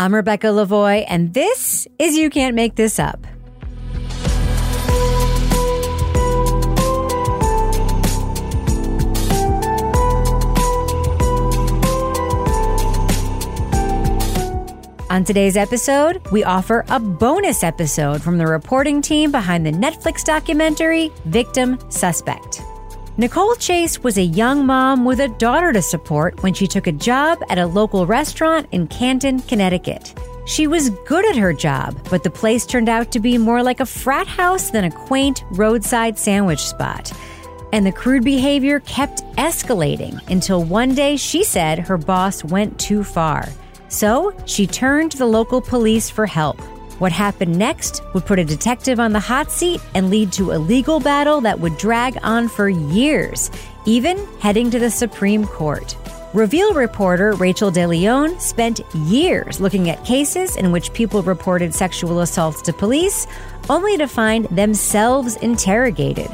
I'm Rebecca Lavoie, and this is You Can't Make This Up. On today's episode, we offer a bonus episode from the reporting team behind the Netflix documentary Victim Suspect. Nicole Chase was a young mom with a daughter to support when she took a job at a local restaurant in Canton, Connecticut. She was good at her job, but the place turned out to be more like a frat house than a quaint roadside sandwich spot. And the crude behavior kept escalating until one day she said her boss went too far. So she turned to the local police for help. What happened next would put a detective on the hot seat and lead to a legal battle that would drag on for years, even heading to the Supreme Court. Reveal reporter Rachel de Leon spent years looking at cases in which people reported sexual assaults to police, only to find themselves interrogated.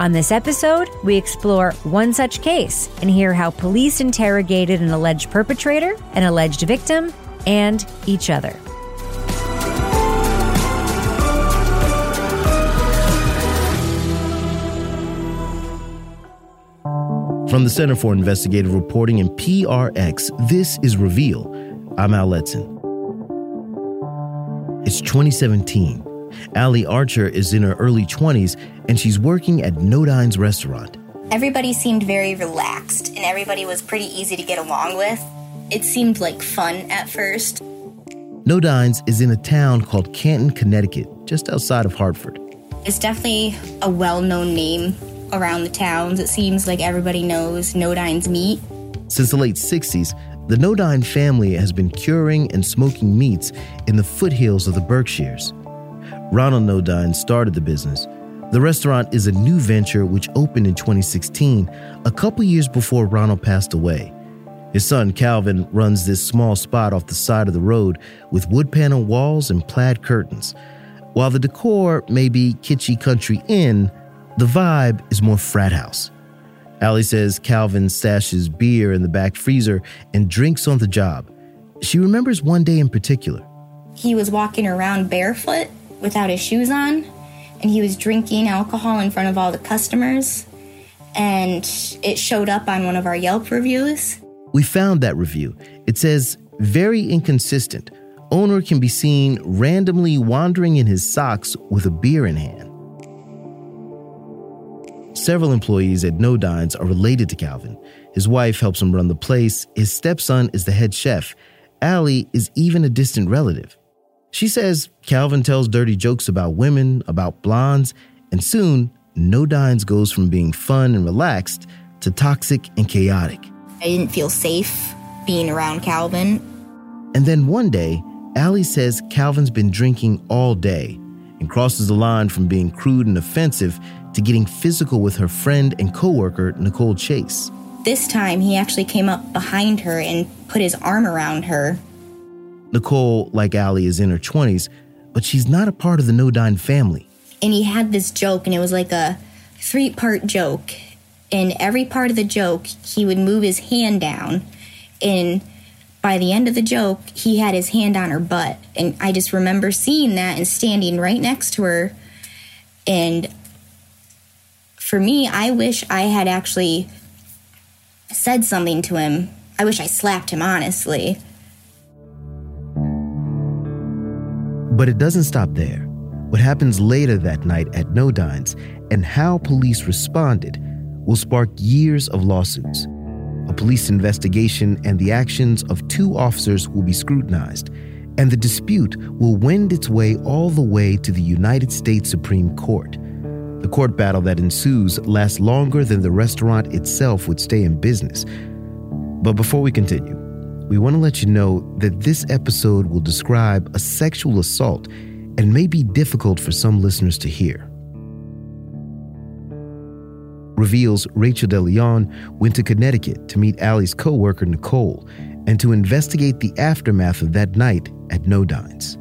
On this episode, we explore one such case and hear how police interrogated an alleged perpetrator, an alleged victim, and each other. From the Center for Investigative Reporting and PRX, this is Reveal. I'm Al Letson. It's 2017. Allie Archer is in her early 20s and she's working at Nodine's restaurant. Everybody seemed very relaxed and everybody was pretty easy to get along with. It seemed like fun at first. Nodine's is in a town called Canton, Connecticut, just outside of Hartford. It's definitely a well known name around the towns. It seems like everybody knows Nodine's meat. Since the late 60s, the Nodine family has been curing and smoking meats in the foothills of the Berkshires. Ronald Nodine started the business. The restaurant is a new venture which opened in 2016, a couple years before Ronald passed away. His son Calvin runs this small spot off the side of the road with wood panel walls and plaid curtains. While the decor may be kitschy country inn, the vibe is more frat house. Allie says Calvin stashes beer in the back freezer and drinks on the job. She remembers one day in particular. He was walking around barefoot without his shoes on, and he was drinking alcohol in front of all the customers. And it showed up on one of our Yelp reviews. We found that review. It says, very inconsistent. Owner can be seen randomly wandering in his socks with a beer in hand. Several employees at Nodine's are related to Calvin. His wife helps him run the place. His stepson is the head chef. Allie is even a distant relative. She says Calvin tells dirty jokes about women, about blondes, and soon, Nodine's goes from being fun and relaxed to toxic and chaotic. I didn't feel safe being around Calvin. And then one day, Allie says Calvin's been drinking all day and crosses the line from being crude and offensive to getting physical with her friend and coworker, Nicole Chase. This time, he actually came up behind her and put his arm around her Nicole, like Allie, is in her 20s, but she's not a part of the Nodine family. And he had this joke, and it was like a three part joke. And every part of the joke, he would move his hand down. And by the end of the joke, he had his hand on her butt. And I just remember seeing that and standing right next to her. And for me, I wish I had actually said something to him. I wish I slapped him, honestly. But it doesn't stop there. What happens later that night at Nodine's and how police responded will spark years of lawsuits. A police investigation and the actions of two officers will be scrutinized, and the dispute will wend its way all the way to the United States Supreme Court. The court battle that ensues lasts longer than the restaurant itself would stay in business. But before we continue, we want to let you know that this episode will describe a sexual assault and may be difficult for some listeners to hear. Reveals Rachel de Leon went to Connecticut to meet Allie's coworker Nicole and to investigate the aftermath of that night at Nodine's.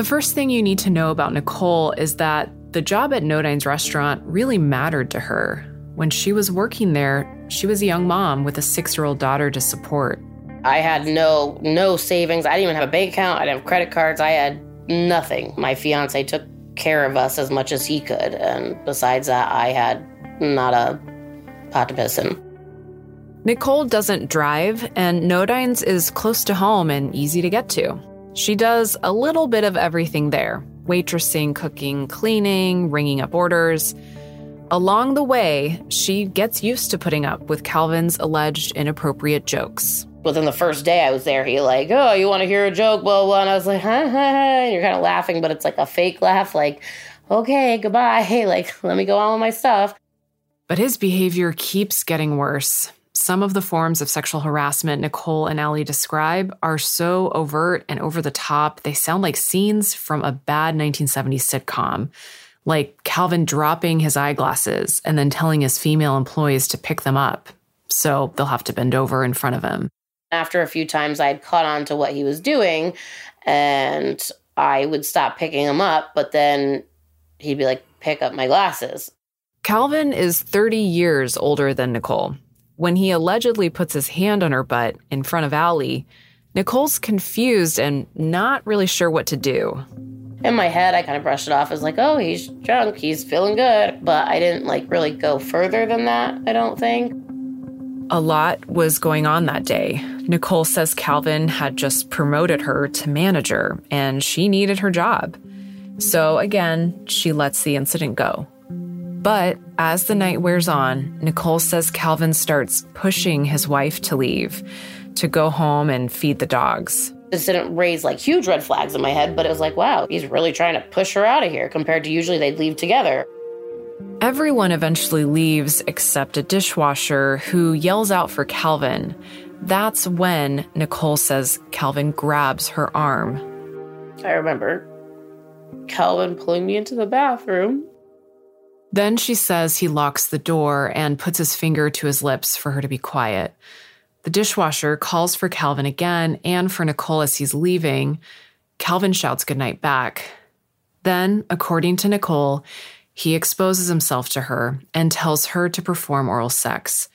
The first thing you need to know about Nicole is that the job at Nodine's restaurant really mattered to her. When she was working there, she was a young mom with a six year old daughter to support. I had no no savings. I didn't even have a bank account. I didn't have credit cards. I had nothing. My fiance took care of us as much as he could, and besides that, I had not a pot to piss in. Nicole doesn't drive, and Nodines is close to home and easy to get to. She does a little bit of everything there waitressing, cooking, cleaning, ringing up orders. Along the way, she gets used to putting up with Calvin's alleged inappropriate jokes. Within the first day I was there, he like, oh, you want to hear a joke, blah, blah. And I was like, huh, huh, huh. You're kind of laughing, but it's like a fake laugh, like, okay, goodbye. Hey, like, let me go on with my stuff. But his behavior keeps getting worse. Some of the forms of sexual harassment Nicole and Allie describe are so overt and over the top, they sound like scenes from a bad 1970s sitcom. Like Calvin dropping his eyeglasses and then telling his female employees to pick them up. So they'll have to bend over in front of him. After a few times, I'd caught on to what he was doing and I would stop picking him up, but then he'd be like, pick up my glasses. Calvin is 30 years older than Nicole. When he allegedly puts his hand on her butt in front of Allie, Nicole's confused and not really sure what to do. In my head, I kind of brushed it off as like, oh, he's drunk, he's feeling good. But I didn't like really go further than that, I don't think. A lot was going on that day. Nicole says Calvin had just promoted her to manager and she needed her job. So again, she lets the incident go. But as the night wears on, Nicole says Calvin starts pushing his wife to leave, to go home and feed the dogs. This didn't raise like huge red flags in my head, but it was like, wow, he's really trying to push her out of here compared to usually they'd leave together. Everyone eventually leaves except a dishwasher who yells out for Calvin. That's when Nicole says Calvin grabs her arm. I remember Calvin pulling me into the bathroom then she says he locks the door and puts his finger to his lips for her to be quiet. The dishwasher calls for Calvin again and for Nicole as he's leaving. Calvin shouts goodnight back. Then, according to Nicole, he exposes himself to her and tells her to perform oral sex.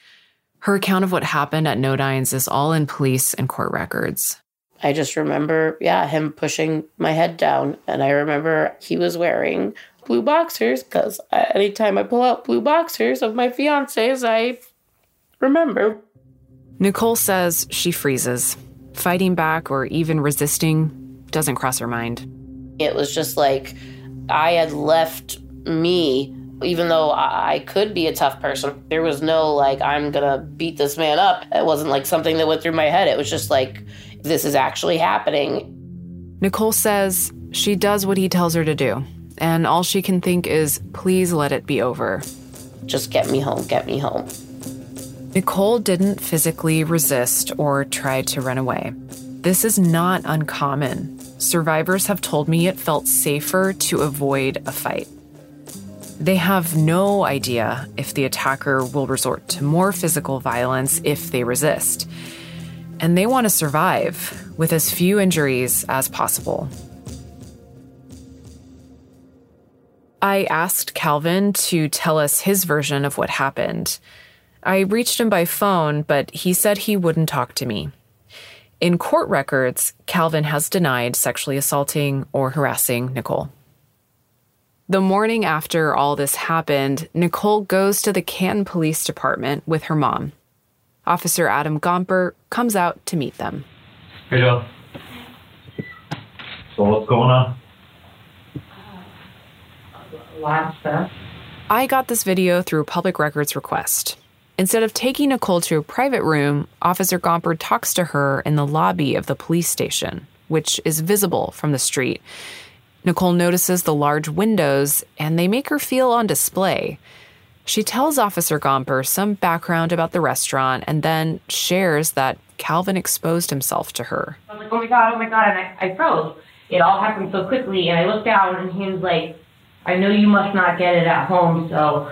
Her account of what happened at Nodines is all in police and court records. I just remember, yeah, him pushing my head down. And I remember he was wearing blue boxers because anytime I pull out blue boxers of my fiance's, I remember. Nicole says she freezes. Fighting back or even resisting doesn't cross her mind. It was just like I had left me, even though I could be a tough person. There was no like, I'm gonna beat this man up. It wasn't like something that went through my head. It was just like, this is actually happening. Nicole says she does what he tells her to do and all she can think is, please let it be over. Just get me home, get me home. Nicole didn't physically resist or try to run away. This is not uncommon. Survivors have told me it felt safer to avoid a fight. They have no idea if the attacker will resort to more physical violence if they resist. And they want to survive with as few injuries as possible. I asked Calvin to tell us his version of what happened. I reached him by phone, but he said he wouldn't talk to me. In court records, Calvin has denied sexually assaulting or harassing Nicole. The morning after all this happened, Nicole goes to the Canton Police Department with her mom. Officer Adam Gomper comes out to meet them. Hey, Joe. So, what's going on? Stuff. I got this video through a public records request. Instead of taking Nicole to a private room, Officer Gomper talks to her in the lobby of the police station, which is visible from the street. Nicole notices the large windows, and they make her feel on display. She tells Officer Gomper some background about the restaurant and then shares that Calvin exposed himself to her. I was like, oh my God, oh my God, and I, I froze. It all happened so quickly, and I looked down, and he was like, I know you must not get it at home, so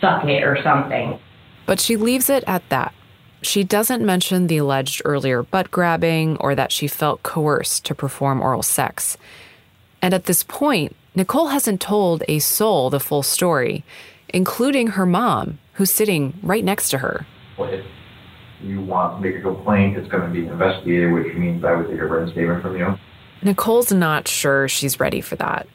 suck it or something. But she leaves it at that. She doesn't mention the alleged earlier butt grabbing or that she felt coerced to perform oral sex. And at this point, Nicole hasn't told a soul the full story, including her mom, who's sitting right next to her. If you want to make a complaint, it's going to be investigated, which means I would take a written statement from you. Nicole's not sure she's ready for that.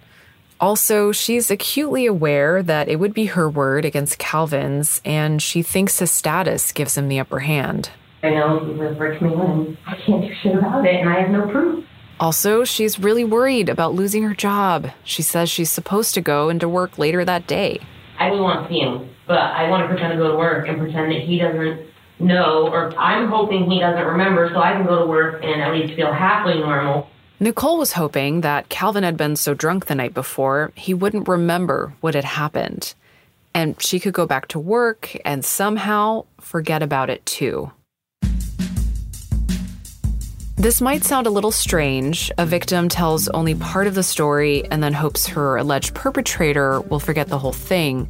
Also, she's acutely aware that it would be her word against Calvin's, and she thinks his status gives him the upper hand. I know he lives rich me and I can't do shit about it, and I have no proof. Also, she's really worried about losing her job. She says she's supposed to go into work later that day. I don't want to see him, but I want to pretend to go to work and pretend that he doesn't know, or I'm hoping he doesn't remember so I can go to work and at least feel halfway normal. Nicole was hoping that Calvin had been so drunk the night before he wouldn't remember what had happened. And she could go back to work and somehow forget about it too. This might sound a little strange. A victim tells only part of the story and then hopes her alleged perpetrator will forget the whole thing.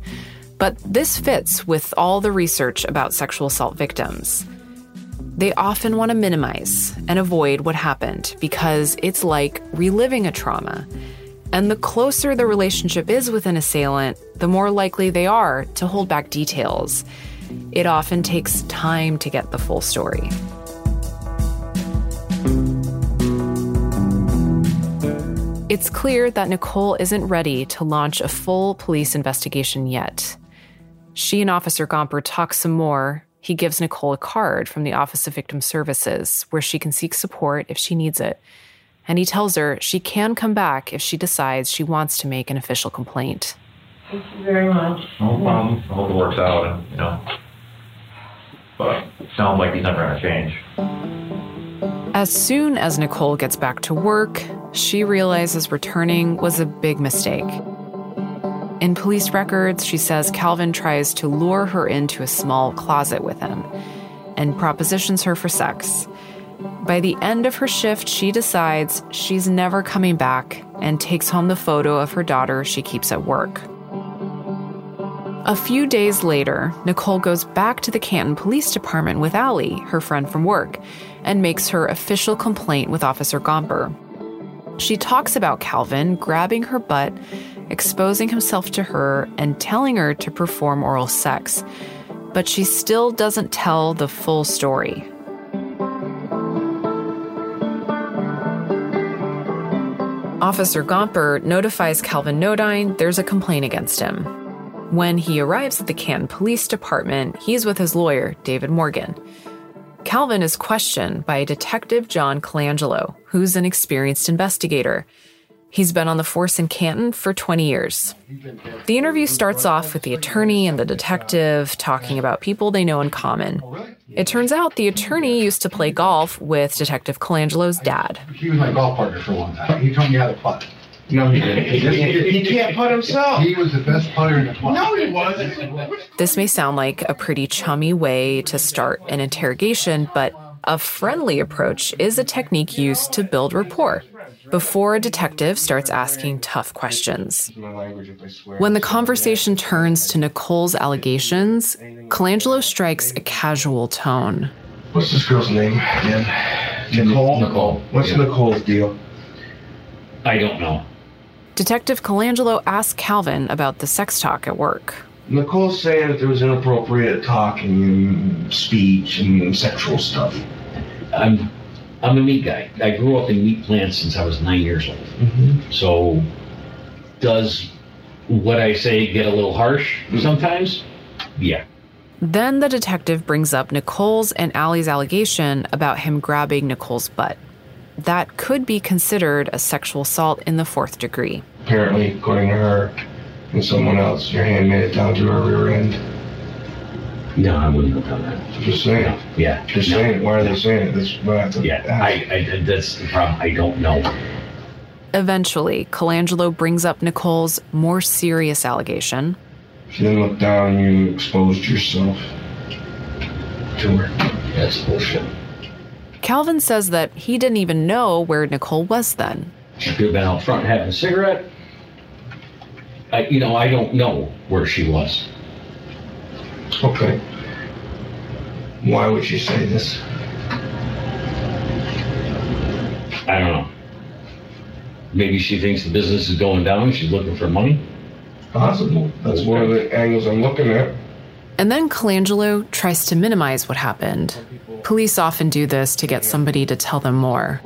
But this fits with all the research about sexual assault victims. They often want to minimize and avoid what happened because it's like reliving a trauma. And the closer the relationship is with an assailant, the more likely they are to hold back details. It often takes time to get the full story. It's clear that Nicole isn't ready to launch a full police investigation yet. She and Officer Gomper talk some more. He gives Nicole a card from the Office of Victim Services where she can seek support if she needs it. And he tells her she can come back if she decides she wants to make an official complaint. Thank you very much. No problem. I hope it works out, and, you know. But it sounds like he's never going to change. As soon as Nicole gets back to work, she realizes returning was a big mistake. In police records, she says Calvin tries to lure her into a small closet with him and propositions her for sex. By the end of her shift, she decides she's never coming back and takes home the photo of her daughter she keeps at work. A few days later, Nicole goes back to the Canton Police Department with Allie, her friend from work, and makes her official complaint with Officer Gomper. She talks about Calvin grabbing her butt, exposing himself to her, and telling her to perform oral sex. But she still doesn't tell the full story. Officer Gomper notifies Calvin Nodine there's a complaint against him. When he arrives at the Canton Police Department, he's with his lawyer, David Morgan. Calvin is questioned by Detective John Colangelo, who's an experienced investigator. He's been on the force in Canton for 20 years. The interview starts off with the attorney and the detective talking about people they know in common. It turns out the attorney used to play golf with Detective Colangelo's dad. He was my golf partner for a long time. He taught me how to putt. No, he didn't. He, didn't. he can't putt himself. He was the best putter in the club. No, he wasn't. This may sound like a pretty chummy way to start an interrogation, but a friendly approach is a technique used to build rapport before a detective starts asking tough questions. When the conversation turns to Nicole's allegations, Colangelo strikes a casual tone. What's this girl's name again? Nicole? Nicole. What's Yeah. Nicole's deal? I don't know. Detective Colangelo asks Calvin about the sex talk at work. Nicole's saying that there was inappropriate talking and speech and sexual stuff. I'm I'm a meat guy. I grew up in meat plants since I was nine years old. Mm-hmm. So, does what I say get a little harsh mm-hmm. sometimes? Yeah. Then the detective brings up Nicole's and Allie's allegation about him grabbing Nicole's butt. That could be considered a sexual assault in the fourth degree. Apparently, according to her and someone else, your hand made it down to her rear end. No, I wouldn't have done that. Just saying. Yeah. Just no. saying. Why are they saying it? This, what I have to Yeah. I, I that's the problem. I don't know. Eventually, Colangelo brings up Nicole's more serious allegation. If you didn't look down and you exposed yourself to her. That's bullshit. Calvin says that he didn't even know where Nicole was then. She could have been out front having a cigarette. I, you know, I don't know where she was. Okay. Why would she say this? I don't know. Maybe she thinks the business is going down. She's looking for money. Possible. That's one of the angles I'm looking at. And then Colangelo tries to minimize what happened. Police often do this to get somebody to tell them more.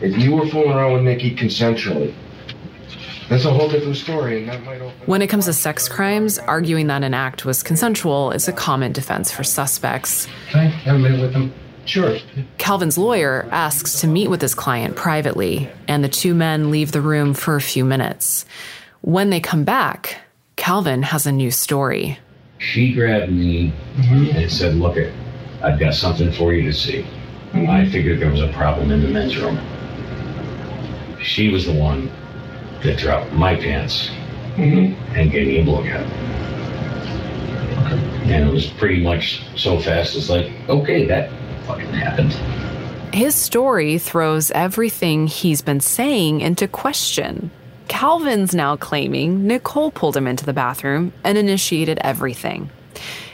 If you were fooling around with Nikki consensually, that's a whole different story, and that might open. When it comes to sex crimes, arguing that an act was consensual is a common defense for suspects. Can I have a minute with him? Sure. Calvin's lawyer asks to meet with his client privately, and the two men leave the room for a few minutes. When they come back, Calvin has a new story. She grabbed me mm-hmm. and said, Look, it, I've got something for you to see. Mm-hmm. I figured there was a problem in the men's room. She was the one that dropped my pants mm-hmm. and gave me a blowjob. And it was pretty much so fast, it's like, okay, that fucking happened. His story throws everything he's been saying into question. Calvin's now claiming Nicole pulled him into the bathroom and initiated everything.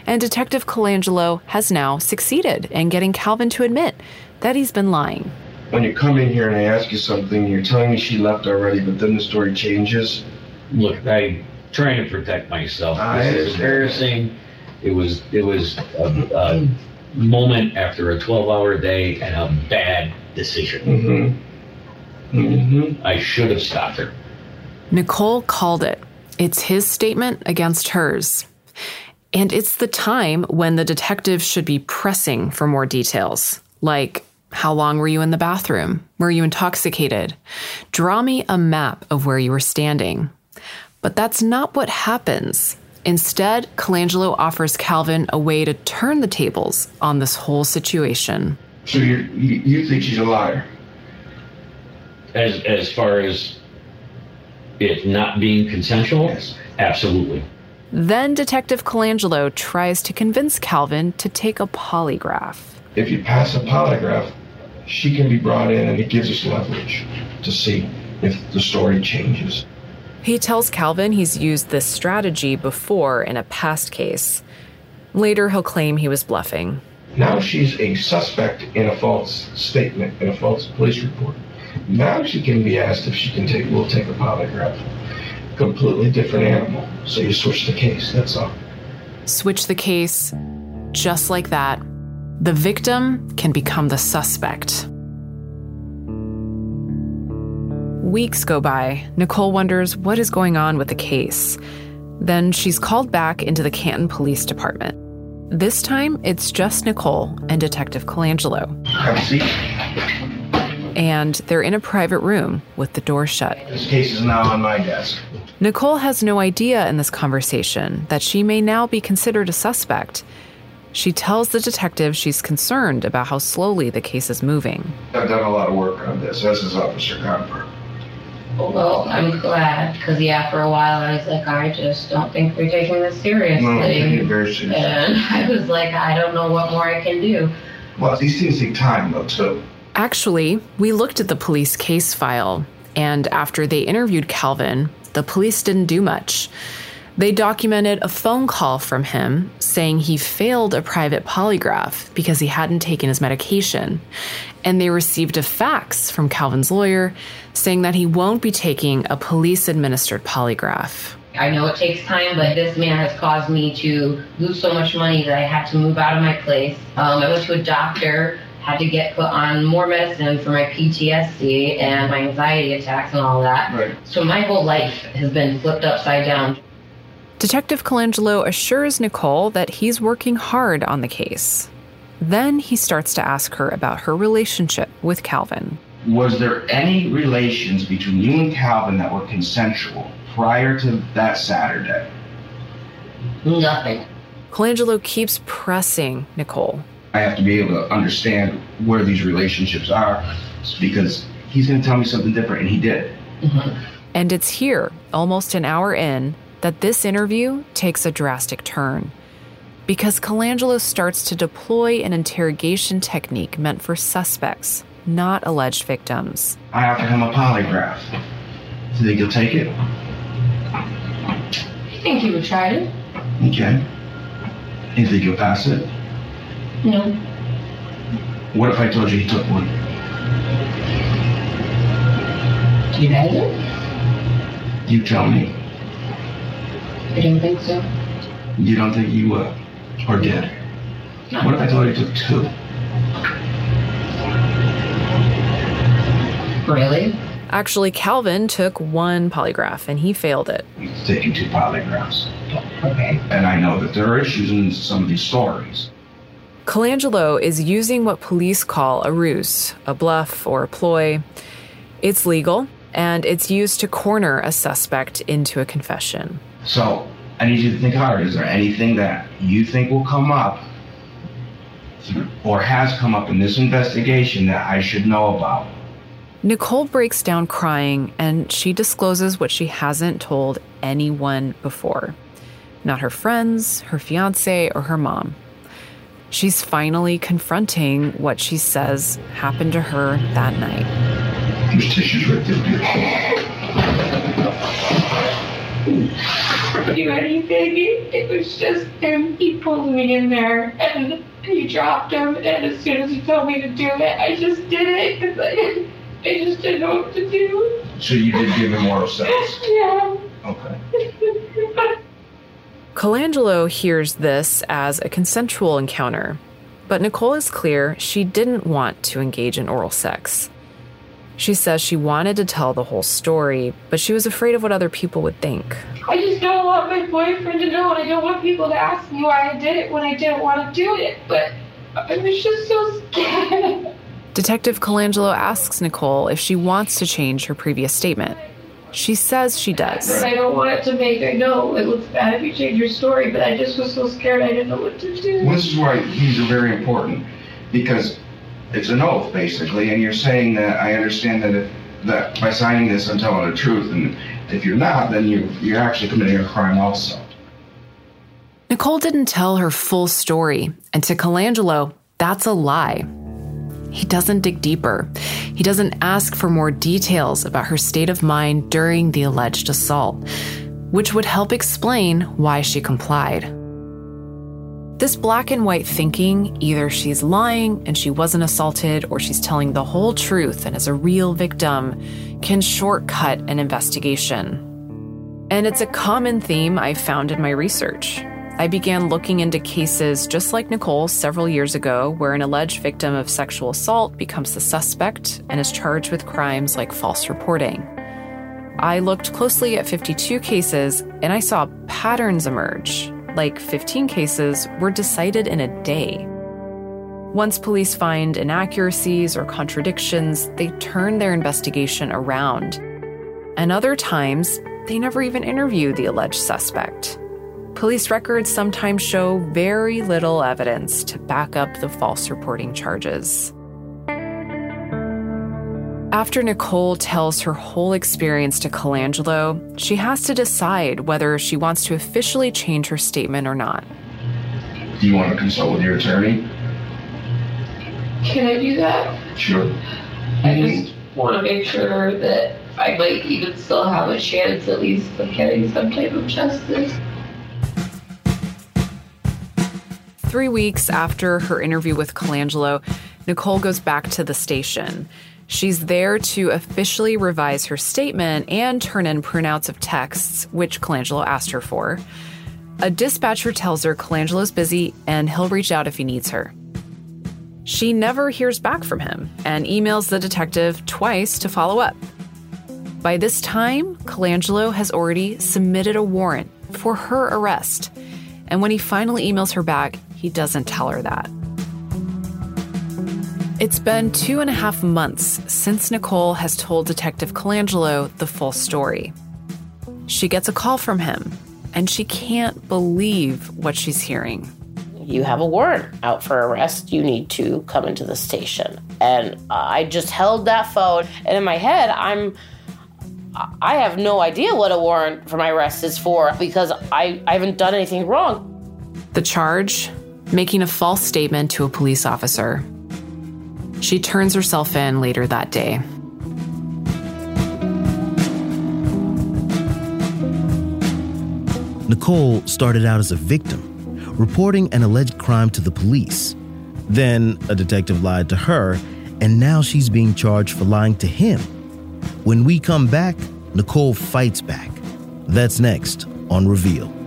And Detective Colangelo has now succeeded in getting Calvin to admit that he's been lying. When you come in here and I ask you something, you're telling me she left already, but then the story changes. Look, I'm trying to protect myself. I This is embarrassing. It was it was a, a moment after a 12-hour day and a bad decision. Mm-hmm. Mm-hmm. I should have stopped her. Nicole called it. It's his statement against hers. And it's the time when the detective should be pressing for more details, like how long were you in the bathroom? Were you intoxicated? Draw me a map of where you were standing. But that's not what happens. Instead, Colangelo offers Calvin a way to turn the tables on this whole situation. So you're, you you think she's a liar? As as far as it not being consensual, Yes. absolutely. Then Detective Colangelo tries to convince Calvin to take a polygraph. If you pass a polygraph, she can be brought in, and it gives us leverage to see if the story changes. He tells Calvin he's used this strategy before in a past case. Later, he'll claim he was bluffing. Now she's a suspect in a false statement, in a false police report. Now she can be asked if she can take, We'll take a polygraph. Completely different animal. So you switch the case, that's all. Switch the case. Just like that, the victim can become the suspect. Weeks go by. Nicole wonders what is going on with the case. Then she's called back into the Canton Police Department. This time, it's just Nicole and Detective Colangelo. Have a seat. And they're in a private room with the door shut. This case is now on my desk. Nicole has no idea in this conversation that she may now be considered a suspect. She tells the detective she's concerned about how slowly the case is moving. I've done a lot of work on this, as is Officer Cooper. Well, I'm glad, because yeah, for a while I was like, I just don't think we're taking this seriously. No, I take it very seriously. And I was like, I don't know what more I can do. Well, these things take time, though, too. Actually, we looked at the police case file, and after they interviewed Calvin, the police didn't do much. They documented a phone call from him saying he failed a private polygraph because he hadn't taken his medication. And they received a fax from Calvin's lawyer saying that he won't be taking a police administered polygraph. I know it takes time, but this man has caused me to lose so much money that I had to move out of my place. Um, I went to a doctor, had to get put on more medicine for my PTSD and my anxiety attacks and all that. Right. So my whole life has been flipped upside down. Detective Colangelo assures Nicole that he's working hard on the case. Then he starts to ask her about her relationship with Calvin. Was there any relations between you and Calvin that were consensual prior to that Saturday? Nothing. Colangelo keeps pressing Nicole. I have to be able to understand where these relationships are because he's going to tell me something different, and he did. Mm-hmm. And it's here, almost an hour in, that this interview takes a drastic turn. Because Colangelo starts to deploy an interrogation technique meant for suspects, not alleged victims. I offer him a polygraph. Do you think he'll take it? You think he would try it? Okay. You think he'll pass it? No. What if I told you he took one? Do you have it? You tell me. I don't think so. You don't think you would? Or did? What if I told you it took two? Really? Actually, Calvin took one polygraph and he failed it. He's taking two polygraphs. Okay. And I know that there are issues in some of these stories. Colangelo is using what police call a ruse, a bluff, or a ploy. It's legal, and it's used to corner a suspect into a confession. So, I need you to think hard. Is there anything that you think will come up or has come up in this investigation that I should know about? Nicole breaks down crying and she discloses what she hasn't told anyone before not her friends, her fiance, or her mom. She's finally confronting what she says happened to her that night. There's tissues right there. You anything. It was just him. He pulled me in there and he dropped him. And as soon as he told me to do it, I just did it because I, I just didn't know what to do. So you did give him oral sex? Yeah. Okay. Colangelo hears this as a consensual encounter, but Nicole is clear she didn't want to engage in oral sex. She says she wanted to tell the whole story, but she was afraid of what other people would think. I just don't want my boyfriend to know, and I don't want people to ask me why I did it when I didn't want to do it. But I was just so scared. Detective Colangelo asks Nicole if she wants to change her previous statement. She says she does. I don't want it to make. I know it looks bad if you change your story, but I just was so scared I didn't know what to do. This is why these are very important because it's an oath, basically, and you're saying that I understand that that by signing this, I'm telling the truth, and if you're not, then you you're actually committing a crime also. Nicole didn't tell her full story, and to Colangelo, that's a lie. He doesn't dig deeper. He doesn't ask for more details about her state of mind during the alleged assault, which would help explain why she complied. This black and white thinking either she's lying and she wasn't assaulted, or she's telling the whole truth and is a real victim can shortcut an investigation. And it's a common theme I've found in my research. I began looking into cases just like Nicole several years ago, where an alleged victim of sexual assault becomes the suspect and is charged with crimes like false reporting. I looked closely at 52 cases and I saw patterns emerge, like 15 cases were decided in a day. Once police find inaccuracies or contradictions, they turn their investigation around. And other times, they never even interview the alleged suspect. Police records sometimes show very little evidence to back up the false reporting charges. After Nicole tells her whole experience to Colangelo, she has to decide whether she wants to officially change her statement or not. Do you want to consult with your attorney? Can I do that? Sure. I just want to make sure that I might even still have a chance at least of getting some type of justice. Three weeks after her interview with Colangelo, Nicole goes back to the station. She's there to officially revise her statement and turn in printouts of texts, which Colangelo asked her for. A dispatcher tells her Colangelo's busy and he'll reach out if he needs her. She never hears back from him and emails the detective twice to follow up. By this time, Colangelo has already submitted a warrant for her arrest. And when he finally emails her back, he doesn't tell her that. It's been two and a half months since Nicole has told Detective Colangelo the full story. She gets a call from him, and she can't believe what she's hearing. You have a warrant out for arrest. You need to come into the station. And I just held that phone, and in my head, I'm. I have no idea what a warrant for my arrest is for because I, I haven't done anything wrong. The charge making a false statement to a police officer. She turns herself in later that day. Nicole started out as a victim, reporting an alleged crime to the police. Then a detective lied to her, and now she's being charged for lying to him. When we come back, Nicole fights back. That's next on Reveal.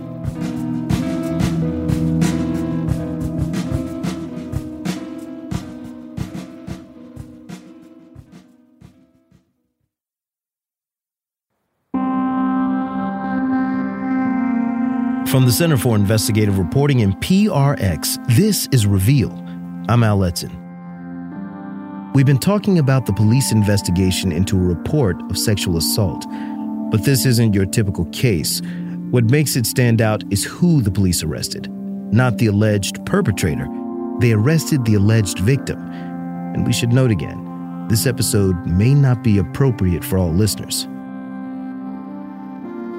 From the Center for Investigative Reporting and PRX, this is Reveal. I'm Al Letson. We've been talking about the police investigation into a report of sexual assault, but this isn't your typical case. What makes it stand out is who the police arrested, not the alleged perpetrator. They arrested the alleged victim. And we should note again this episode may not be appropriate for all listeners.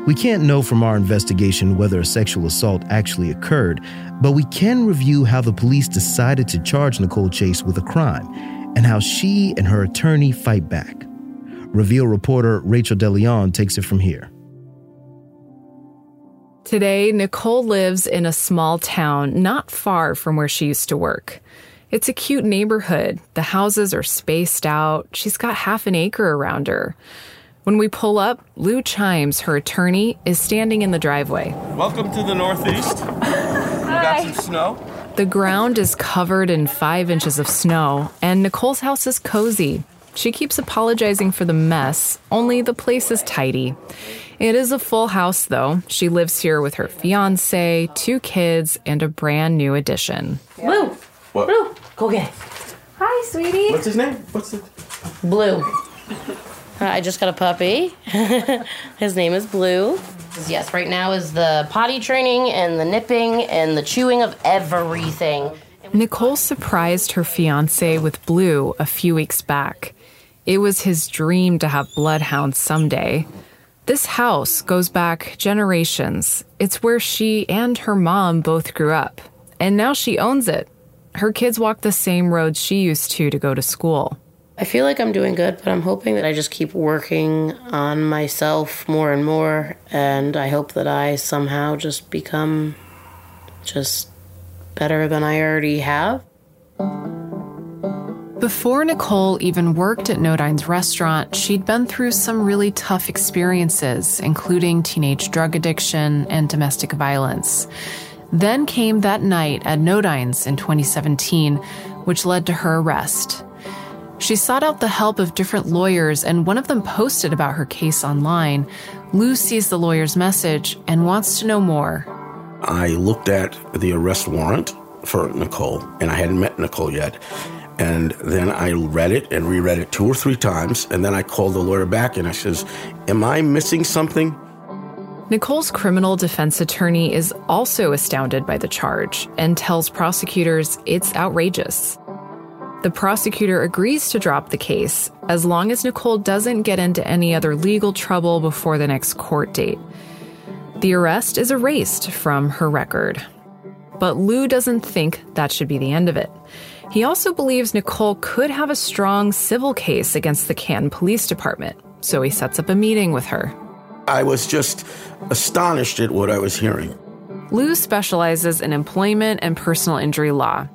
We can't know from our investigation whether a sexual assault actually occurred, but we can review how the police decided to charge Nicole Chase with a crime and how she and her attorney fight back. Reveal reporter Rachel de Leon takes it from here. Today, Nicole lives in a small town not far from where she used to work. It's a cute neighborhood. The houses are spaced out. She's got half an acre around her. When we pull up, Lou Chimes, her attorney, is standing in the driveway. Welcome to the Northeast. We got some snow. The ground is covered in five inches of snow, and Nicole's house is cozy. She keeps apologizing for the mess, only the place is tidy. It is a full house, though. She lives here with her fiance, two kids, and a brand new addition. Blue. What? Blue. Go get it. Hi, sweetie. What's his name? What's it? Blue. Uh, I just got a puppy. His name is Blue. Yes, right now is the potty training and the nipping and the chewing of everything. Nicole surprised her fiance with Blue a few weeks back. It was his dream to have bloodhounds someday. This house goes back generations. It's where she and her mom both grew up. And now she owns it. Her kids walk the same roads she used to to go to school. I feel like I'm doing good, but I'm hoping that I just keep working on myself more and more. And I hope that I somehow just become just better than I already have. Before Nicole even worked at Nodine's restaurant, she'd been through some really tough experiences, including teenage drug addiction and domestic violence. Then came that night at Nodine's in 2017, which led to her arrest. She sought out the help of different lawyers, and one of them posted about her case online. Lou sees the lawyer's message and wants to know more. I looked at the arrest warrant for Nicole, and I hadn't met Nicole yet. And then I read it and reread it two or three times, and then I called the lawyer back and I says, "Am I missing something?" Nicole's criminal defense attorney is also astounded by the charge and tells prosecutors it's outrageous. The prosecutor agrees to drop the case as long as Nicole doesn't get into any other legal trouble before the next court date. The arrest is erased from her record. But Lou doesn't think that should be the end of it. He also believes Nicole could have a strong civil case against the Canton Police Department, so he sets up a meeting with her. I was just astonished at what I was hearing. Lou specializes in employment and personal injury law,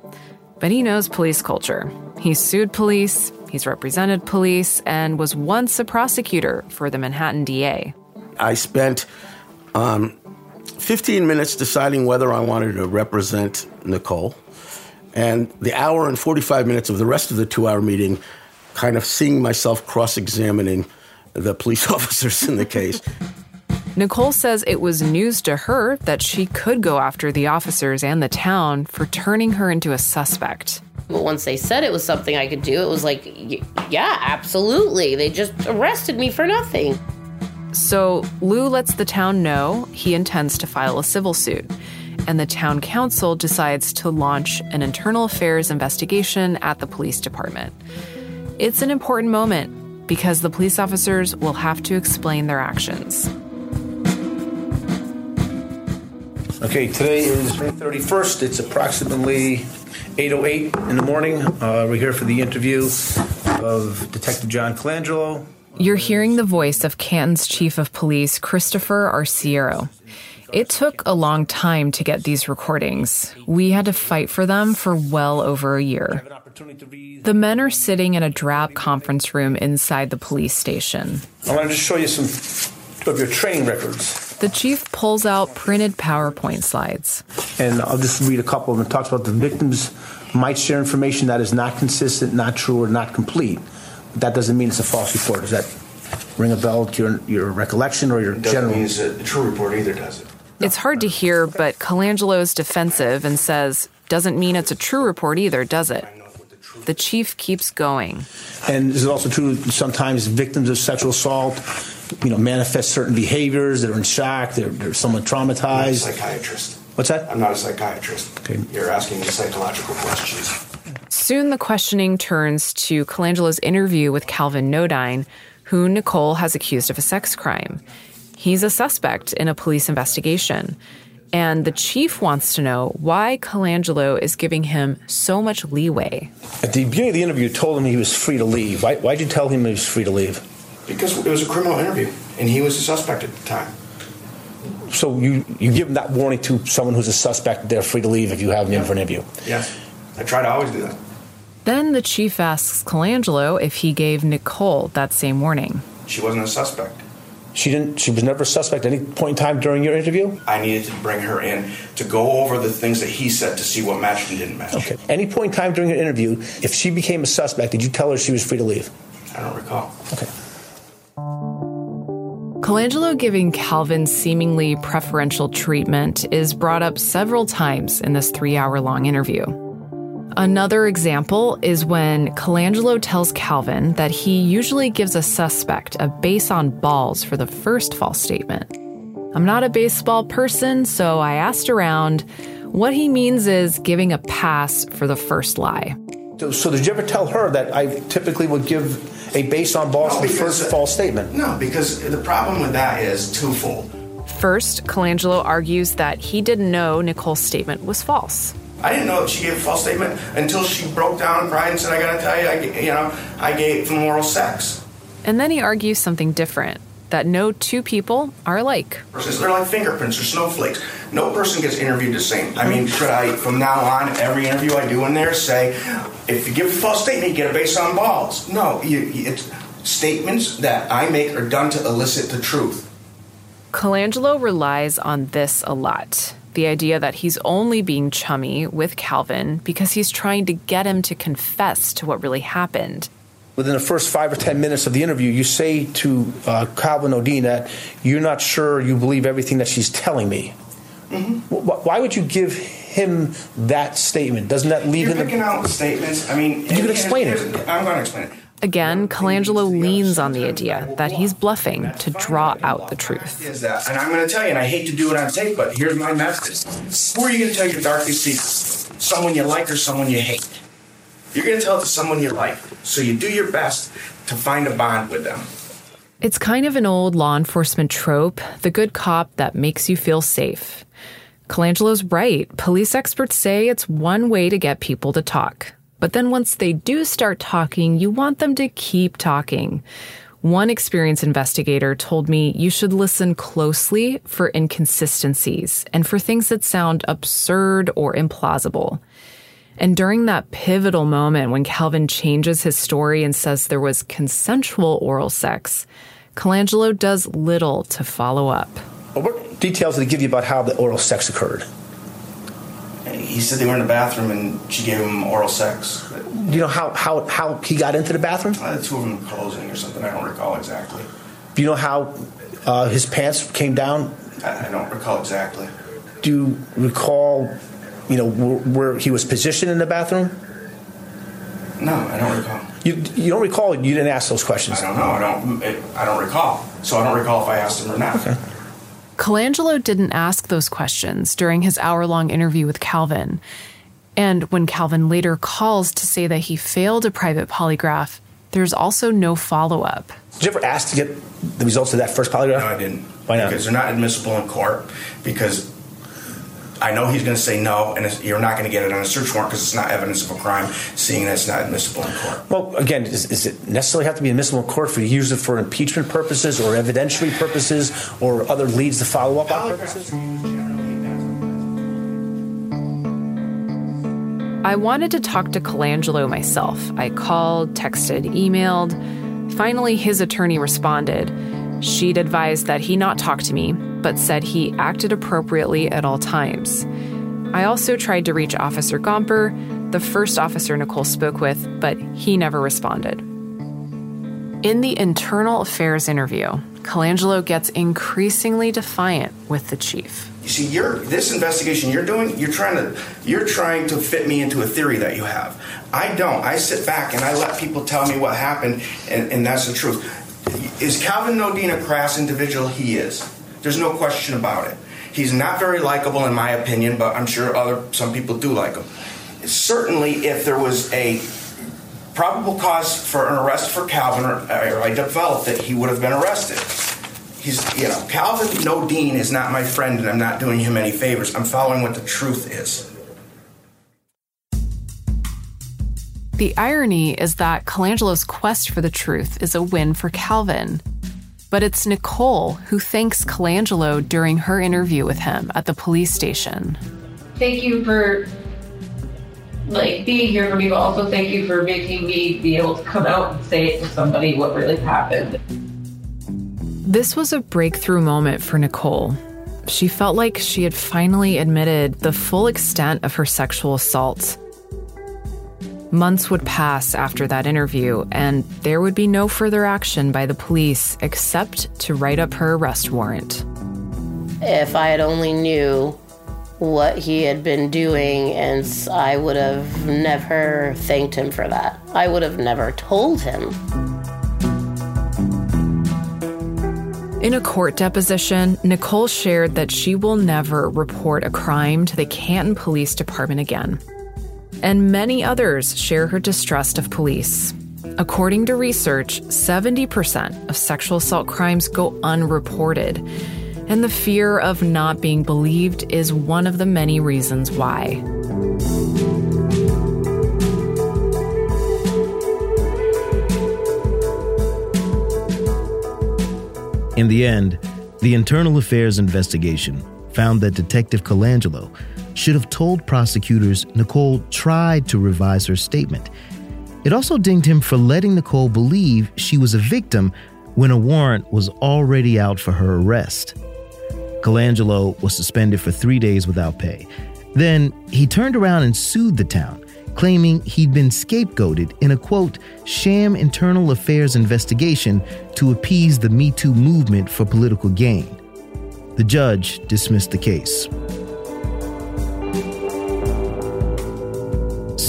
but he knows police culture. He's sued police, he's represented police, and was once a prosecutor for the Manhattan DA. I spent um, 15 minutes deciding whether I wanted to represent Nicole, and the hour and 45 minutes of the rest of the two hour meeting kind of seeing myself cross examining the police officers in the case. Nicole says it was news to her that she could go after the officers and the town for turning her into a suspect. But once they said it was something I could do, it was like, yeah, absolutely. They just arrested me for nothing. So Lou lets the town know he intends to file a civil suit, and the town council decides to launch an internal affairs investigation at the police department. It's an important moment because the police officers will have to explain their actions. Okay, today is May 31st. It's approximately 8.08 in the morning. Uh, we're here for the interview of Detective John Colangelo. You're hearing the voice of Canton's chief of police, Christopher Arciero. It took a long time to get these recordings. We had to fight for them for well over a year. The men are sitting in a drab conference room inside the police station. I want to just show you some of your training records. The chief pulls out printed PowerPoint slides. And I'll just read a couple of them. It talks about the victims might share information that is not consistent, not true, or not complete. But that doesn't mean it's a false report. Does that ring a bell to your, your recollection or your It doesn't general? mean it's a true report either, does it? It's hard to hear, but Colangelo's defensive and says, doesn't mean it's a true report either, does it? The chief keeps going. And is it also true sometimes victims of sexual assault, you know, manifest certain behaviors? They're in shock. They're, they're somewhat traumatized. I'm not a psychiatrist. What's that? I'm not a psychiatrist. Okay. You're asking me psychological questions. Soon the questioning turns to Colangelo's interview with Calvin Nodine, who Nicole has accused of a sex crime. He's a suspect in a police investigation. And the chief wants to know why Colangelo is giving him so much leeway. At the beginning of the interview, you told him he was free to leave. Why, why'd you tell him he was free to leave? Because it was a criminal interview, and he was a suspect at the time. So you, you give him that warning to someone who's a suspect, they're free to leave if you have them in for an interview. Yes. I try to always do that. Then the chief asks Colangelo if he gave Nicole that same warning. She wasn't a suspect. She didn't. She was never a suspect at any point in time during your interview. I needed to bring her in to go over the things that he said to see what matched and didn't match. Okay. Any point in time during your interview, if she became a suspect, did you tell her she was free to leave? I don't recall. Okay. Colangelo giving Calvin seemingly preferential treatment is brought up several times in this three hour long interview. Another example is when Colangelo tells Calvin that he usually gives a suspect a base on balls for the first false statement. I'm not a baseball person, so I asked around. What he means is giving a pass for the first lie. So, so did you ever tell her that I typically would give a base on balls No, because- first false statement? No, because the problem with that is twofold. First, Colangelo argues that he didn't know Nicole's statement was false. I didn't know that she gave a false statement until she broke down and cried and said, "I gotta tell you, I, g- you know, I gave from oral sex." And then he argues something different that no two people are alike. They're like fingerprints or snowflakes. No person gets interviewed the same. I mean, should I, from now on, every interview I do in there, say, if you give a false statement, you get it based on balls? No, you, it's statements that I make are done to elicit the truth. Colangelo relies on this a lot the idea that he's only being chummy with Calvin because he's trying to get him to confess to what really happened. Within the first five or ten minutes of the interview, you say to uh, Calvin Nodine that you're not sure you believe everything that she's telling me. Wh- Why would you give him that statement? Doesn't that leave You're him? picking out statements. I mean, You can explain it. I'm going to explain it. Again, Colangelo leans on the idea that he's bluffing to draw out the truth. Is that, and I'm going to tell you, and I hate to do it on tape, but here's my message. Who are you going to tell your darkest secrets? Someone you like or someone you hate? You're going to tell it to someone you like. So you do your best to find a bond with them. It's kind of an old law enforcement trope the good cop that makes you feel safe. Colangelo's right. Police experts say it's one way to get people to talk. But then once they do start talking, you want them to keep talking. One experienced investigator told me you should listen closely for inconsistencies and for things that sound absurd or implausible. And during that pivotal moment when Calvin changes his story and says there was consensual oral sex, Colangelo does little to follow up. What details did he give you about how the oral sex occurred? He said they were in the bathroom and she gave him oral sex. Do you know how, how, how he got into the bathroom? Uh, the two of them closing or something. I don't recall exactly. Do you know how uh, his pants came down? I, I don't recall exactly. Do you recall, you know, where, where he was positioned in the bathroom? No, I don't recall. You, you don't recall? You didn't ask those questions. I don't know. I don't. It, I don't recall. So I don't recall if I asked him or not. Colangelo didn't ask those questions during his hour long interview with Calvin. And when Calvin later calls to say that he failed a private polygraph, there's also no follow up. Did you ever ask to get the results of that first polygraph? No, I didn't. Why not? Because they're not admissible in court. Because I know he's going to say no, and it's, you're not going to get it on a search warrant because it's not evidence of a crime, seeing that it's not admissible in court. Well, again, does, does it necessarily have to be admissible in court for you to use it for impeachment purposes or evidentiary purposes or other leads to follow up on purposes? I wanted to talk to Colangelo myself. I called, texted, emailed. Finally, his attorney responded. She'd advised that he not talk to me, but said he acted appropriately at all times. I also tried to reach Officer Gomper, the first officer Nicole spoke with, but he never responded. In the internal affairs interview, Colangelo gets increasingly defiant with the chief. You see, you're this investigation you're doing. You're trying to you're trying to fit me into a theory that you have. I don't. I sit back and I let people tell me what happened, and, and that's the truth. Is Calvin Nodine a crass individual? He is. There's no question about it. He's not very likable, in my opinion, but I'm sure other some people do like him. Certainly, if there was a probable cause for an arrest for Calvin, or, or I developed it, he would have been arrested he's you know Calvin Nodine is not my friend, and I'm not doing him any favors. I'm following what the truth is. The irony is that Colangelo's quest for the truth is a win for Calvin. But it's Nicole who thanks Colangelo during her interview with him at the police station. Thank you for like being here for me, but also thank you for making me be able to come out and say it to somebody what really happened. This was a breakthrough moment for Nicole. She felt like she had finally admitted the full extent of her sexual assault. Months would pass after that interview, and there would be no further action by the police except to write up her arrest warrant. If I had only knew what he had been doing, and I would have never thanked him for that. I would have never told him. In a court deposition, Nicole shared that she will never report a crime to the Canton Police Department again. And many others share her distrust of police. According to research, 70% of sexual assault crimes go unreported. And the fear of not being believed is one of the many reasons why. In the end, the Internal Affairs investigation found that Detective Colangelo should have told prosecutors Nicole tried to revise her statement. It also dinged him for letting Nicole believe she was a victim when a warrant was already out for her arrest. Colangelo was suspended for three days without pay. Then he turned around and sued the town claiming he'd been scapegoated in a quote, sham internal affairs investigation to appease the Me Too movement for political gain. The judge dismissed the case.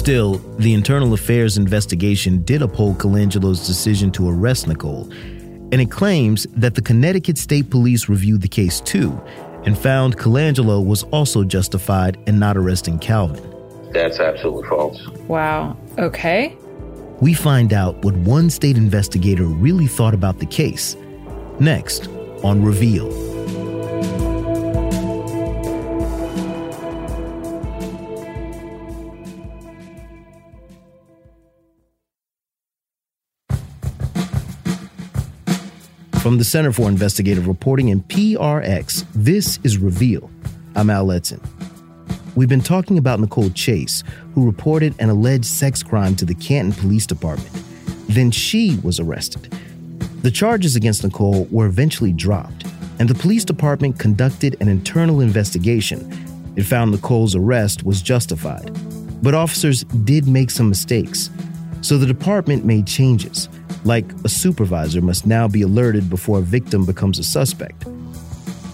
Still, the internal affairs investigation did uphold Colangelo's decision to arrest Nicole, and it claims that the Connecticut State Police reviewed the case too and found Colangelo was also justified in not arresting Calvin. That's absolutely false. Wow. Okay. We find out what one state investigator really thought about the case. Next on Reveal. From the Center for Investigative Reporting and PRX, this is Reveal. I'm Al Letson. We've been talking about Nicole Chase, who reported an alleged sex crime to the Canton Police Department. Then she was arrested. The charges against Nicole were eventually dropped, and the police department conducted an internal investigation. It found Nicole's arrest was justified. But officers did make some mistakes, so the department made changes, like a supervisor must now be alerted before a victim becomes a suspect.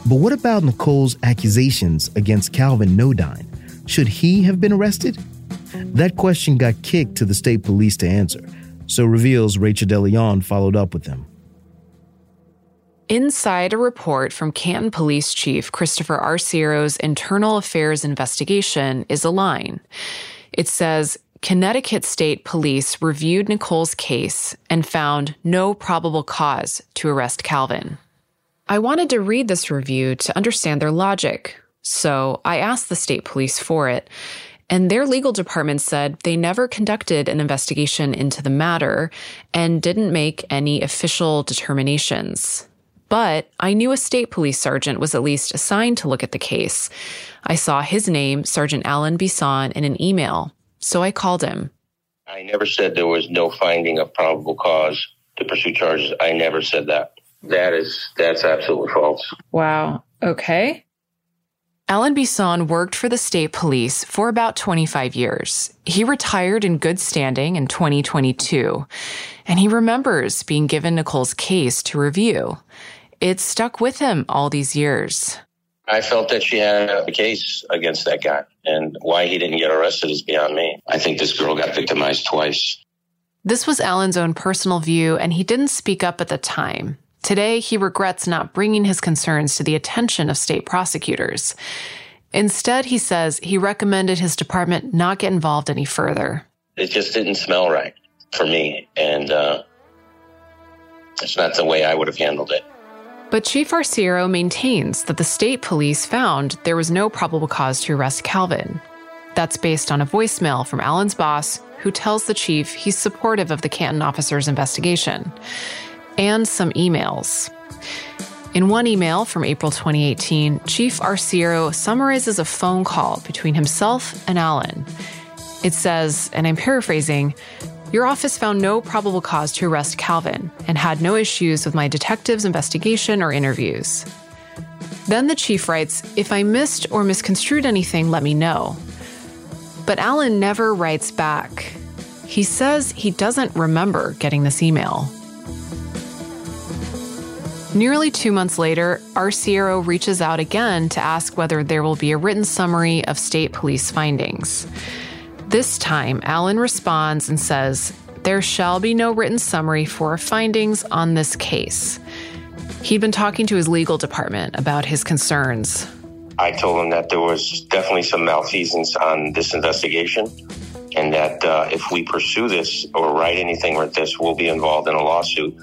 But what about Nicole's accusations against Calvin Nodine? Should he have been arrested? That question got kicked to the state police to answer, so reveals Rachel de Leon followed up with them. Inside a report from Canton Police Chief Christopher Arciero's internal affairs investigation is a line. It says Connecticut State Police reviewed Nicole's case and found no probable cause to arrest Calvin. I wanted to read this review to understand their logic, so I asked the state police for it. And their legal department said they never conducted an investigation into the matter and didn't make any official determinations. But I knew a state police sergeant was at least assigned to look at the case. I saw his name, Sergeant Alan Bisson, in an email, so I called him. I never said there was no finding of probable cause to pursue charges. I never said that. That is, that's absolutely false. Wow. Okay. Alan Bisson worked for the state police for about 25 years. He retired in good standing in 2022, and he remembers being given Nicole's case to review. It stuck with him all these years. I felt that she had a case against that guy, and why he didn't get arrested is beyond me. I think this girl got victimized twice. This was Alan's own personal view, and he didn't speak up at the time. Today, he regrets not bringing his concerns to the attention of state prosecutors. Instead, he says he recommended his department not get involved any further. It just didn't smell right for me, and uh, it's not the way I would have handled it. But Chief Arciero maintains that the state police found there was no probable cause to arrest Calvin. That's based on a voicemail from Alan's boss, who tells the chief he's supportive of the Canton officer's investigation, and some emails. In one email from April 2018, Chief Arciero summarizes a phone call between himself and Alan. It says, and I'm paraphrasing, your office found no probable cause to arrest Calvin and had no issues with my detective's investigation or interviews. Then the chief writes, If I missed or misconstrued anything, let me know. But Alan never writes back. He says he doesn't remember getting this email. Nearly two months later, Arciero reaches out again to ask whether there will be a written summary of state police findings. This time, Alan responds and says, There shall be no written summary for findings on this case. He'd been talking to his legal department about his concerns. I told him that there was definitely some malfeasance on this investigation, and that uh, if we pursue this or write anything with this, we'll be involved in a lawsuit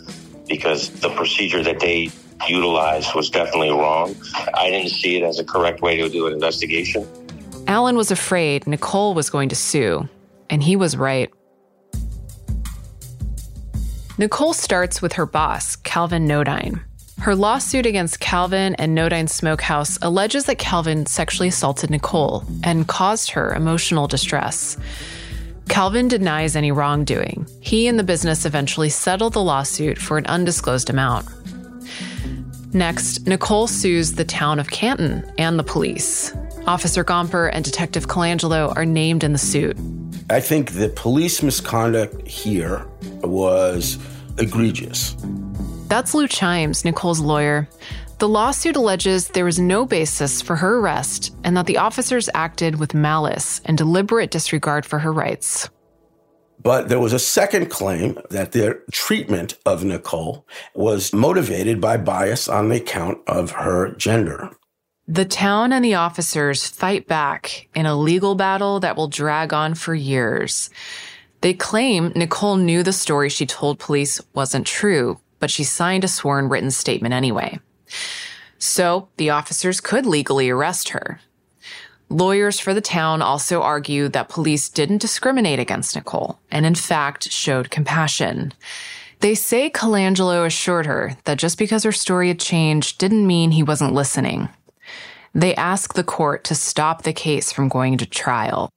because the procedure that they utilized was definitely wrong. I didn't see it as a correct way to do an investigation. Alan was afraid Nicole was going to sue, and he was right. Nicole starts with her boss, Calvin Nodine. Her lawsuit against Calvin and Nodine Smokehouse alleges that Calvin sexually assaulted Nicole and caused her emotional distress. Calvin denies any wrongdoing. He and the business eventually settle the lawsuit for an undisclosed amount. Next, Nicole sues the town of Canton and the police. Officer Gomper and Detective Colangelo are named in the suit. I think the police misconduct here was egregious. That's Lou Chimes, Nicole's lawyer. The lawsuit alleges there was no basis for her arrest and that the officers acted with malice and deliberate disregard for her rights. But there was a second claim that their treatment of Nicole was motivated by bias on the account of her gender. The town and the officers fight back in a legal battle that will drag on for years. They claim Nicole knew the story she told police wasn't true, but she signed a sworn written statement anyway. So the officers could legally arrest her. Lawyers for the town also argue that police didn't discriminate against Nicole and, in fact, showed compassion. They say Colangelo assured her that just because her story had changed didn't mean he wasn't listening they ask the court to stop the case from going to trial.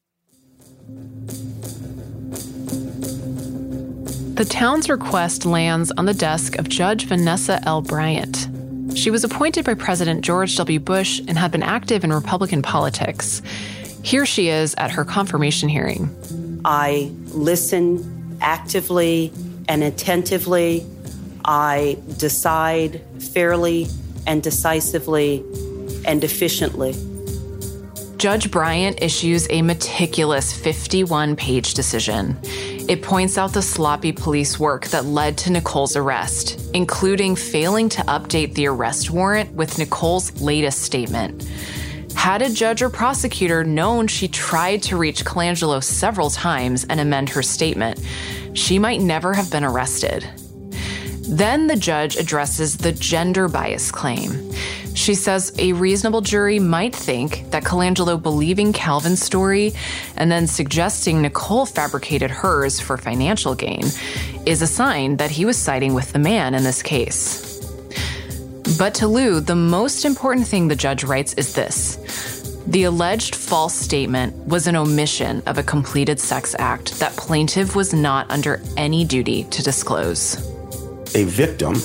The town's request lands on the desk of Judge Vanessa L. Bryant. She was appointed by President George W. Bush and had been active in Republican politics. Here she is at her confirmation hearing. I listen actively and attentively. I decide fairly and decisively and efficiently. Judge Bryant issues a meticulous 51 page decision. It points out the sloppy police work that led to Nicole's arrest, including failing to update the arrest warrant with Nicole's latest statement. Had a judge or prosecutor known she tried to reach Colangelo several times and amend her statement, she might never have been arrested. Then the judge addresses the gender bias claim. She says a reasonable jury might think that Colangelo believing Calvin's story and then suggesting Nicole fabricated hers for financial gain is a sign that he was siding with the man in this case. But to Lou, the most important thing the judge writes is this. The alleged false statement was an omission of a completed sex act that plaintiff was not under any duty to disclose. A victim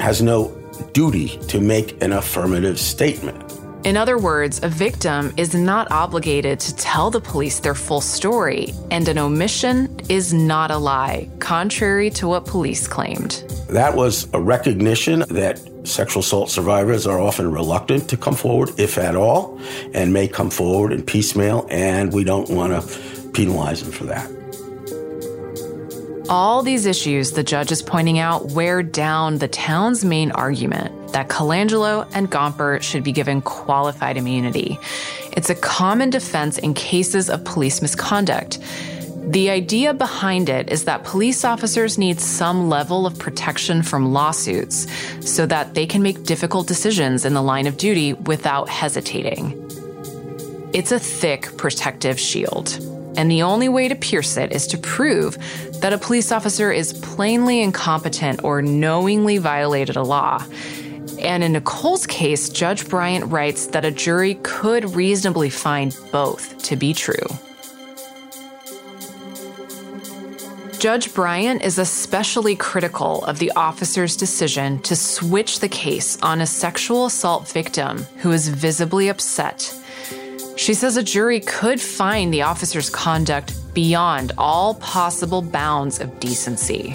has no duty to make an affirmative statement. In other words, a victim is not obligated to tell the police their full story, and an omission is not a lie, contrary to what police claimed. That was a recognition that sexual assault survivors are often reluctant to come forward, if at all, and may come forward in piecemeal, and we don't want to penalize them for that. All these issues the judge is pointing out wear down the town's main argument that Colangelo and Gomper should be given qualified immunity. It's a common defense in cases of police misconduct. The idea behind it is that police officers need some level of protection from lawsuits so that they can make difficult decisions in the line of duty without hesitating. It's a thick protective shield, and the only way to pierce it is to prove that a police officer is plainly incompetent or knowingly violated a law. And in Nicole's case, Judge Bryant writes that a jury could reasonably find both to be true. Judge Bryant is especially critical of the officer's decision to switch the case on a sexual assault victim who is visibly upset. She says a jury could find the officer's conduct beyond all possible bounds of decency.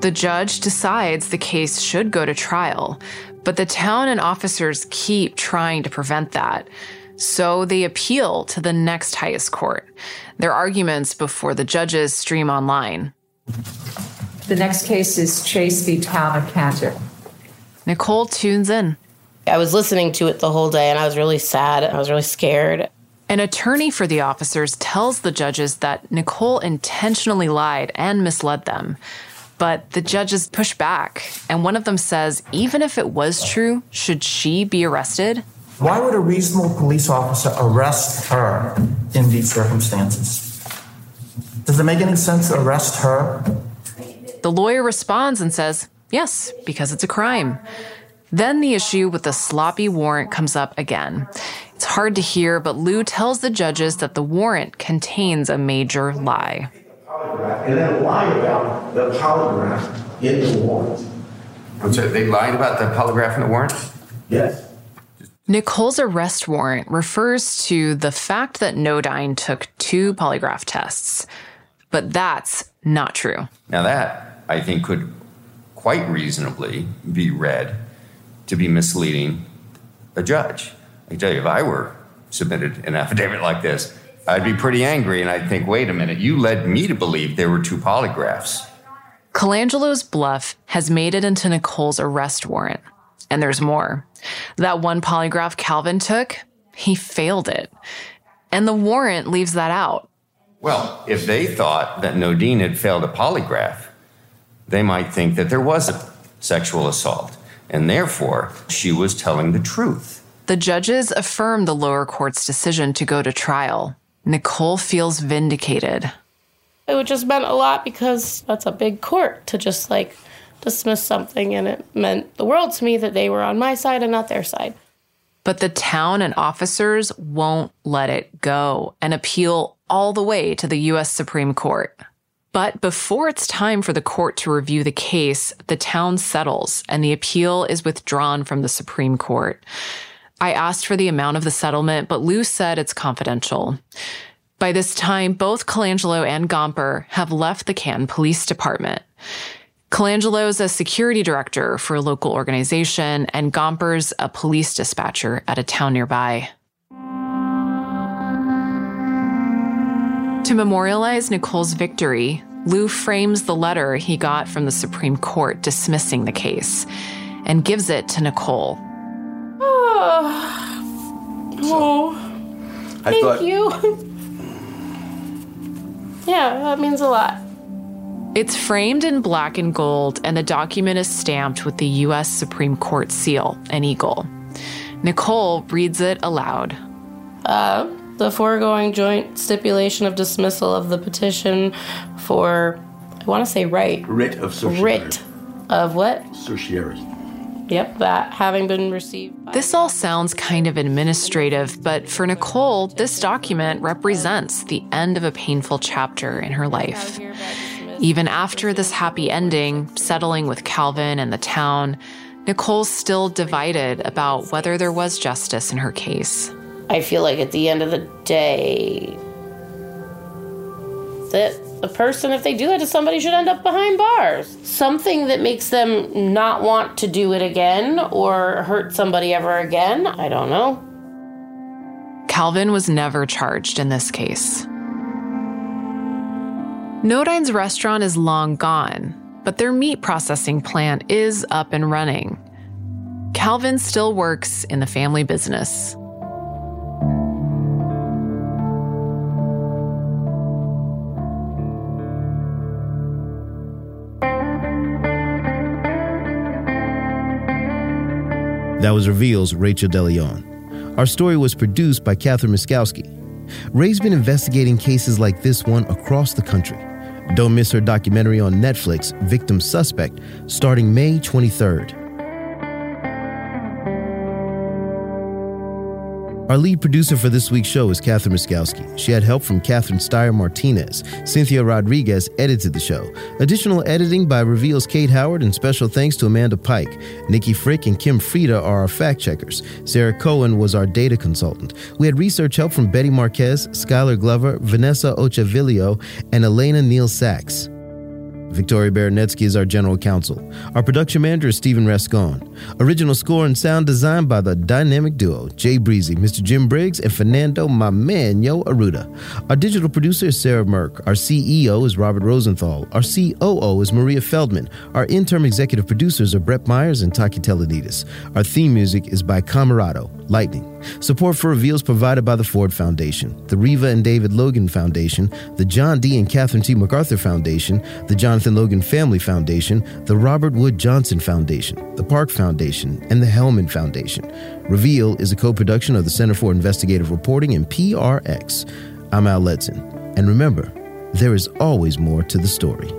The judge decides the case should go to trial, but the town and officers keep trying to prevent that. So they appeal to the next highest court. Their arguments before the judges stream online. The next case is Chase v. Town of Canton. Nicole tunes in. I was listening to it the whole day and I was really sad. I was really scared. An attorney for the officers tells the judges that Nicole intentionally lied and misled them. But the judges push back, and one of them says even if it was true, should she be arrested? Why would a reasonable police officer arrest her in these circumstances? Does it make any sense to arrest her? The lawyer responds and says, yes, because it's a crime. Then the issue with the sloppy warrant comes up again. It's hard to hear, but Lou tells the judges that the warrant contains a major lie and then lie about the polygraph in the warrant. I'm sorry, they lied about the polygraph in the warrant? Yes. Nicole's arrest warrant refers to the fact that Nodine took two polygraph tests, but that's not true. Now, that I think could quite reasonably be read to be misleading a judge. I tell you, if I were submitted an affidavit like this, I'd be pretty angry and I'd think, wait a minute, you led me to believe there were two polygraphs. Colangelo's bluff has made it into Nicole's arrest warrant. And there's more. That one polygraph Calvin took, he failed it. And the warrant leaves that out. Well, if they thought that Nodine had failed a polygraph, they might think that there was a sexual assault, and therefore she was telling the truth. The judges affirmed the lower court's decision to go to trial. Nicole feels vindicated. It just meant a lot because that's a big court to just like dismiss something, and it meant the world to me that they were on my side and not their side. But the town and officers won't let it go and appeal all the way to the U.S. Supreme Court. But before it's time for the court to review the case, the town settles and the appeal is withdrawn from the Supreme Court. I asked for the amount of the settlement, but Lou said it's confidential. By this time, both Colangelo and Gomper have left the Canton Police Department. Colangelo's a security director for a local organization, and Gomper's a police dispatcher at a town nearby. To memorialize Nicole's victory, Lou frames the letter he got from the Supreme Court dismissing the case and gives it to Nicole. Oh, I thank thought- you. yeah, that means a lot. It's framed in black and gold, and the document is stamped with the U.S. Supreme Court seal, an eagle. Nicole reads it aloud. Uh, the foregoing joint stipulation of dismissal of the petition for, I want to say right, Writ of certiorari. writ of what? Certiorari. Yep, that having been received. This all sounds kind of administrative, but for Nicole, this document represents the end of a painful chapter in her life. Even after this happy ending, settling with Calvin and the town, Nicole's still divided about whether there was justice in her case. I feel like at the end of the day, that a person, if they do that to somebody, should end up behind bars. Something that makes them not want to do it again or hurt somebody ever again. I don't know. Calvin was never charged in this case. Nodine's restaurant is long gone, but their meat processing plant is up and running. Calvin still works in the family business. That was Reveal's Rachel de Leon. Our story was produced by Katharine Mieszkowski. Ray's been investigating cases like this one across the country. Don't miss her documentary on Netflix, Victim Suspect, starting May 23rd. Our lead producer for this week's show is Katharine Mieszkowski. She had help from Catherine Steyer Martinez. Cynthia Rodriguez edited the show. Additional editing by Reveal's Kate Howard, and special thanks to Amanda Pike. Nikki Frick and Kim Frieda are our fact checkers. Sarah Cohen was our data consultant. We had research help from Betty Marquez, Skylar Glover, Vanessa Ochavilio, and Elena Neal Sachs. Victoria Baranetsky is our general counsel. Our production manager is Stephen Rascon. Original score and sound design by the dynamic duo Jay Breezy, Mr. Jim Briggs, and Fernando my man Yo Arruda. Our digital producer is Sarah Mirk. Our CEO is Robert Rosenthal. Our COO is Maria Feldman. Our interim executive producers are Brett Myers and Taki Telonidis. Our theme music is by Camerado, Lightning. Support for Reveals provided by the Ford Foundation, the Reva and David Logan Foundation, the John D. and Catherine T. MacArthur Foundation, the Jonathan Logan Family Foundation, the Robert Wood Johnson Foundation, the Park Foundation, and the Hellman Foundation. Reveal is a co production of the Center for Investigative Reporting and PRX. I'm Al Letson. And remember, there is always more to the story.